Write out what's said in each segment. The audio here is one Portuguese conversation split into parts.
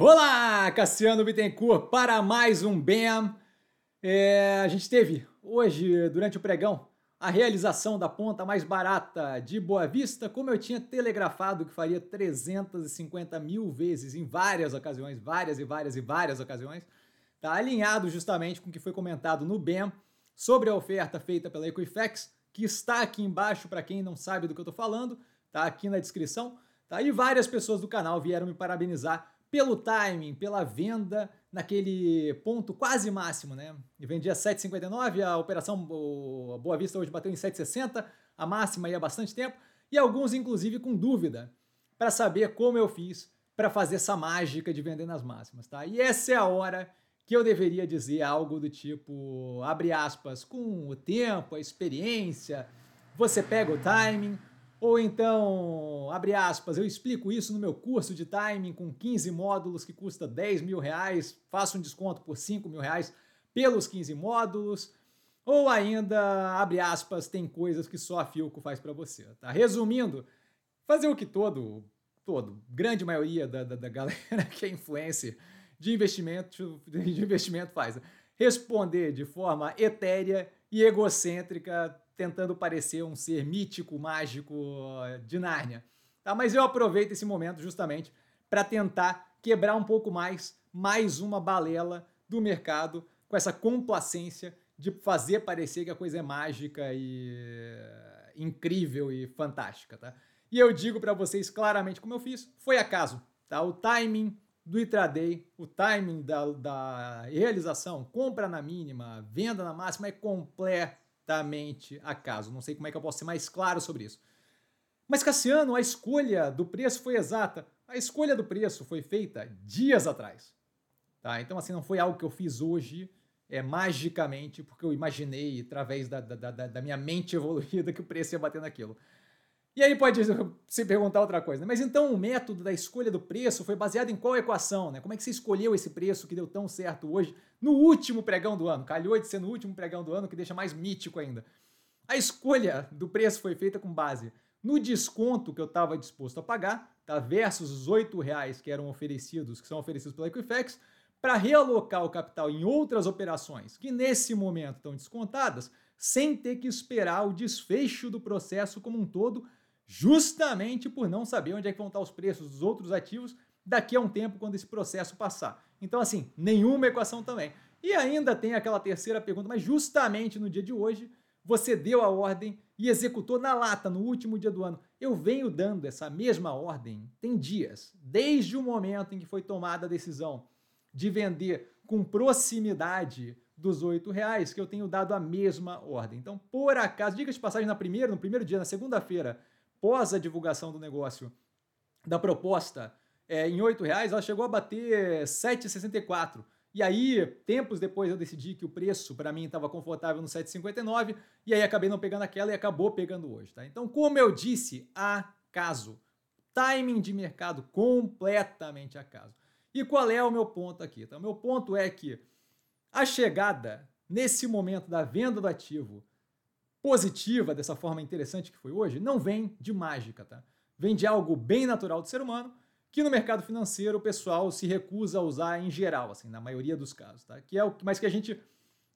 Olá, Cassiano Bittencourt para mais um BAM. É, a gente teve hoje, durante o pregão, a realização da ponta mais barata de Boa Vista, como eu tinha telegrafado que faria 350 mil vezes em várias ocasiões, várias e várias e várias ocasiões, está alinhado justamente com o que foi comentado no BEM sobre a oferta feita pela Equifax, que está aqui embaixo para quem não sabe do que eu estou falando, está aqui na descrição, tá? E várias pessoas do canal vieram me parabenizar pelo timing, pela venda naquele ponto quase máximo, né? E vendia 7,59, a operação a Boa Vista hoje bateu em 7,60, a máxima aí há bastante tempo, e alguns inclusive com dúvida para saber como eu fiz para fazer essa mágica de vender nas máximas, tá? E essa é a hora que eu deveria dizer algo do tipo, abre aspas, com o tempo, a experiência, você pega o timing, ou então, abre aspas, eu explico isso no meu curso de timing com 15 módulos que custa 10 mil reais, faço um desconto por 5 mil reais pelos 15 módulos. Ou ainda, abre aspas, tem coisas que só a Filco faz para você. Tá? Resumindo, fazer o que todo, todo, grande maioria da, da, da galera que é influencer de investimento, de investimento faz. Responder de forma etérea e egocêntrica tentando parecer um ser mítico, mágico de Nárnia. Tá? Mas eu aproveito esse momento justamente para tentar quebrar um pouco mais mais uma balela do mercado com essa complacência de fazer parecer que a coisa é mágica e incrível e fantástica, tá? E eu digo para vocês claramente como eu fiz, foi acaso, tá? O timing do intraday, o timing da, da realização, compra na mínima, venda na máxima é completo completamente acaso. Não sei como é que eu posso ser mais claro sobre isso. Mas Cassiano, a escolha do preço foi exata. A escolha do preço foi feita dias atrás. Tá? Então, assim, não foi algo que eu fiz hoje, é magicamente, porque eu imaginei, através da, da, da, da minha mente evoluída, que o preço ia bater naquilo. E aí pode se perguntar outra coisa, né? mas então o método da escolha do preço foi baseado em qual equação? Né? Como é que você escolheu esse preço que deu tão certo hoje, no último pregão do ano? Calhou de ser no último pregão do ano, que deixa mais mítico ainda. A escolha do preço foi feita com base no desconto que eu estava disposto a pagar, tá? versus os R$ reais que eram oferecidos, que são oferecidos pela Equifax, para realocar o capital em outras operações que nesse momento estão descontadas, sem ter que esperar o desfecho do processo como um todo justamente por não saber onde é que vão estar os preços dos outros ativos daqui a um tempo quando esse processo passar. Então, assim, nenhuma equação também. E ainda tem aquela terceira pergunta, mas justamente no dia de hoje, você deu a ordem e executou na lata no último dia do ano. Eu venho dando essa mesma ordem tem dias, desde o momento em que foi tomada a decisão de vender com proximidade dos oito reais, que eu tenho dado a mesma ordem. Então, por acaso, diga de passagem na primeira, no primeiro dia, na segunda-feira, pós a divulgação do negócio, da proposta, é, em R$ reais, ela chegou a bater 7,64. E aí, tempos depois, eu decidi que o preço para mim estava confortável no 7,59 e aí acabei não pegando aquela e acabou pegando hoje, tá? Então, como eu disse, acaso. Timing de mercado completamente acaso. E qual é o meu ponto aqui? Então, meu ponto é que a chegada nesse momento da venda do ativo positiva, dessa forma interessante que foi hoje, não vem de mágica, tá? Vem de algo bem natural do ser humano, que no mercado financeiro o pessoal se recusa a usar em geral, assim, na maioria dos casos, tá? Que é o mas que a gente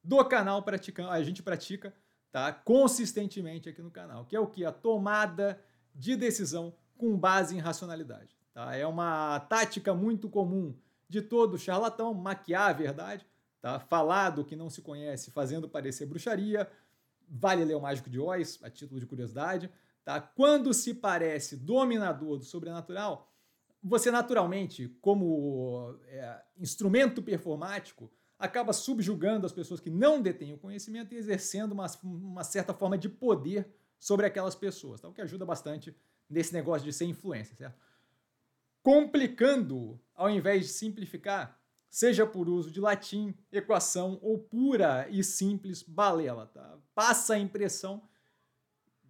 do canal pratica, a gente pratica, tá? Consistentemente aqui no canal, que é o que a tomada de decisão com base em racionalidade, tá? É uma tática muito comum de todo charlatão maquiar a verdade, tá? Falar do que não se conhece, fazendo parecer bruxaria, Vale ler o Mágico de Oz, a título de curiosidade. Tá? Quando se parece dominador do sobrenatural, você naturalmente, como é, instrumento performático, acaba subjugando as pessoas que não detêm o conhecimento e exercendo uma, uma certa forma de poder sobre aquelas pessoas, tá? o que ajuda bastante nesse negócio de ser influência, certo? Complicando ao invés de simplificar, seja por uso de latim, equação ou pura e simples balela. Tá? Passa a impressão,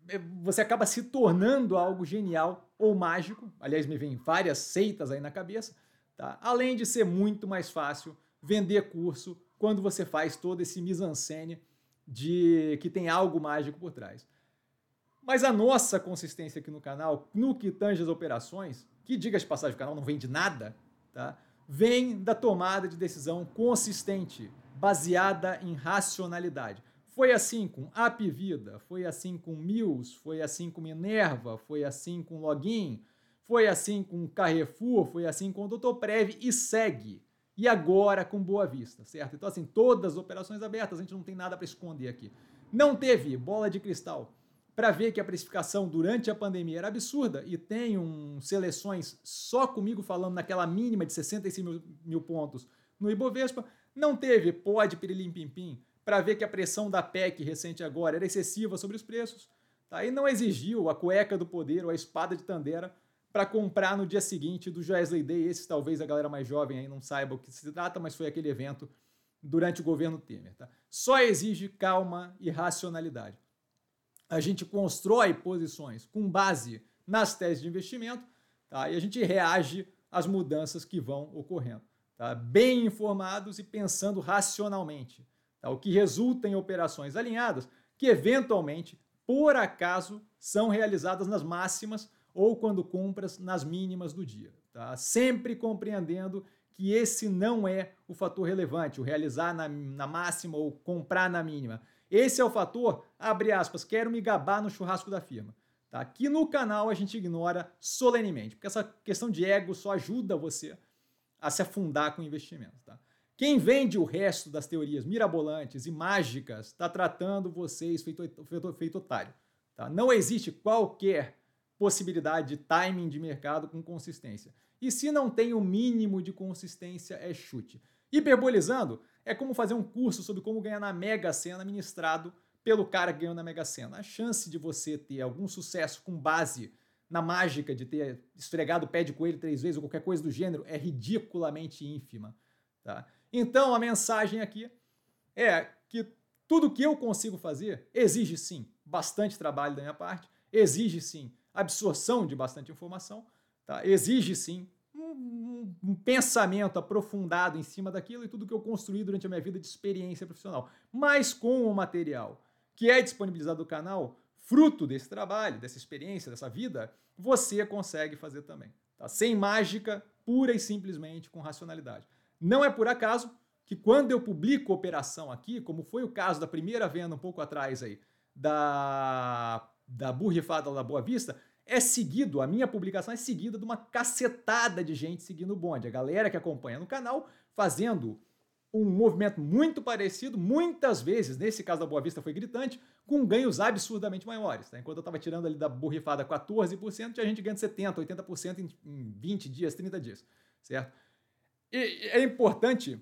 é, você acaba se tornando algo genial ou mágico. Aliás, me vem várias seitas aí na cabeça. Tá? Além de ser muito mais fácil vender curso quando você faz todo esse mise-en-scène de que tem algo mágico por trás. Mas a nossa consistência aqui no canal, no que tange as operações, que diga de passagem, o canal não vende nada, tá? Vem da tomada de decisão consistente, baseada em racionalidade. Foi assim com Apivida, foi assim com Mills, foi assim com Minerva, foi assim com Login, foi assim com Carrefour, foi assim com Dr. Prev e segue. E agora com Boa Vista, certo? Então, assim, todas as operações abertas, a gente não tem nada para esconder aqui. Não teve bola de cristal para ver que a precificação durante a pandemia era absurda e tem um, seleções só comigo falando naquela mínima de 65 mil, mil pontos no Ibovespa. Não teve pode pim para ver que a pressão da PEC recente agora era excessiva sobre os preços. Tá? E não exigiu a cueca do poder ou a espada de Tandera para comprar no dia seguinte do Joesley Day. Esse talvez a galera mais jovem aí não saiba o que se trata, mas foi aquele evento durante o governo Temer. Tá? Só exige calma e racionalidade. A gente constrói posições com base nas teses de investimento tá? e a gente reage às mudanças que vão ocorrendo. Tá? Bem informados e pensando racionalmente. Tá? O que resulta em operações alinhadas que, eventualmente, por acaso, são realizadas nas máximas ou quando compras nas mínimas do dia. Tá? Sempre compreendendo que esse não é o fator relevante, o realizar na, na máxima ou comprar na mínima. Esse é o fator, abre aspas, quero me gabar no churrasco da firma. Tá? Aqui no canal a gente ignora solenemente, porque essa questão de ego só ajuda você a se afundar com investimento. Tá? Quem vende o resto das teorias mirabolantes e mágicas está tratando vocês feito, feito, feito otário. Tá? Não existe qualquer possibilidade de timing de mercado com consistência. E se não tem o mínimo de consistência, é chute. Hiperbolizando, é como fazer um curso sobre como ganhar na Mega Sena ministrado pelo cara que ganhou na Mega Sena. A chance de você ter algum sucesso com base na mágica de ter esfregado o pé de coelho três vezes ou qualquer coisa do gênero é ridiculamente ínfima. Tá? Então a mensagem aqui é que tudo que eu consigo fazer exige sim bastante trabalho da minha parte, exige sim absorção de bastante informação, tá? exige sim um, pensamento aprofundado em cima daquilo e tudo que eu construí durante a minha vida de experiência profissional. Mas com o material que é disponibilizado no canal, fruto desse trabalho, dessa experiência, dessa vida, você consegue fazer também. Tá? Sem mágica, pura e simplesmente com racionalidade. Não é por acaso que quando eu publico operação aqui, como foi o caso da primeira venda um pouco atrás aí, da da burrifada da Boa Vista, é seguido, a minha publicação é seguida de uma cacetada de gente seguindo o bonde. A galera que acompanha no canal fazendo um movimento muito parecido, muitas vezes, nesse caso da Boa Vista foi gritante, com ganhos absurdamente maiores. Tá? Enquanto eu estava tirando ali da borrifada 14%, tinha gente ganhando 70%, 80% em, em 20 dias, 30 dias, certo? E é importante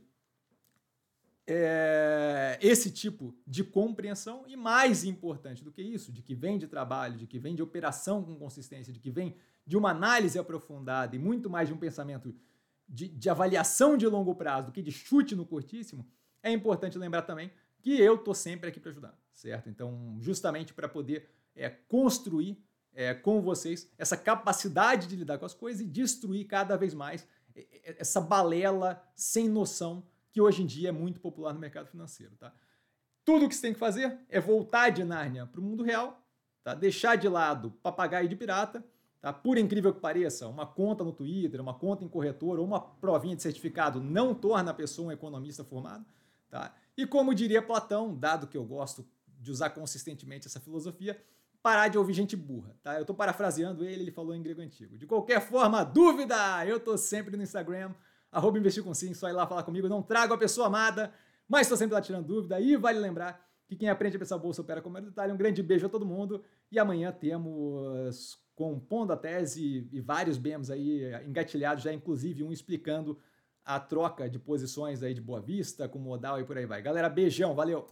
é, esse tipo de compreensão e mais importante do que isso, de que vem de trabalho, de que vem de operação com consistência, de que vem de uma análise aprofundada e muito mais de um pensamento de, de avaliação de longo prazo do que de chute no curtíssimo, é importante lembrar também que eu tô sempre aqui para ajudar, certo? Então, justamente para poder é, construir é, com vocês essa capacidade de lidar com as coisas e destruir cada vez mais é, é, essa balela sem noção que hoje em dia é muito popular no mercado financeiro. Tá? Tudo o que você tem que fazer é voltar de Nárnia para o mundo real, tá? deixar de lado papagaio de pirata, tá? por incrível que pareça, uma conta no Twitter, uma conta em corretor ou uma provinha de certificado não torna a pessoa um economista formado. Tá? E como diria Platão, dado que eu gosto de usar consistentemente essa filosofia, parar de ouvir gente burra, tá? Eu estou parafraseando ele, ele falou em grego antigo. De qualquer forma, dúvida, eu estou sempre no Instagram, arroba investir com sim, só ir lá falar comigo, não trago a pessoa amada, mas estou sempre lá tirando dúvida. E vale lembrar que quem aprende a pensar bolsa opera com o detalhe. Um grande beijo a todo mundo e amanhã temos compondo a tese e vários BEMs aí engatilhados, já inclusive um explicando a troca de posições aí de Boa Vista com modal e por aí vai. Galera, beijão, valeu!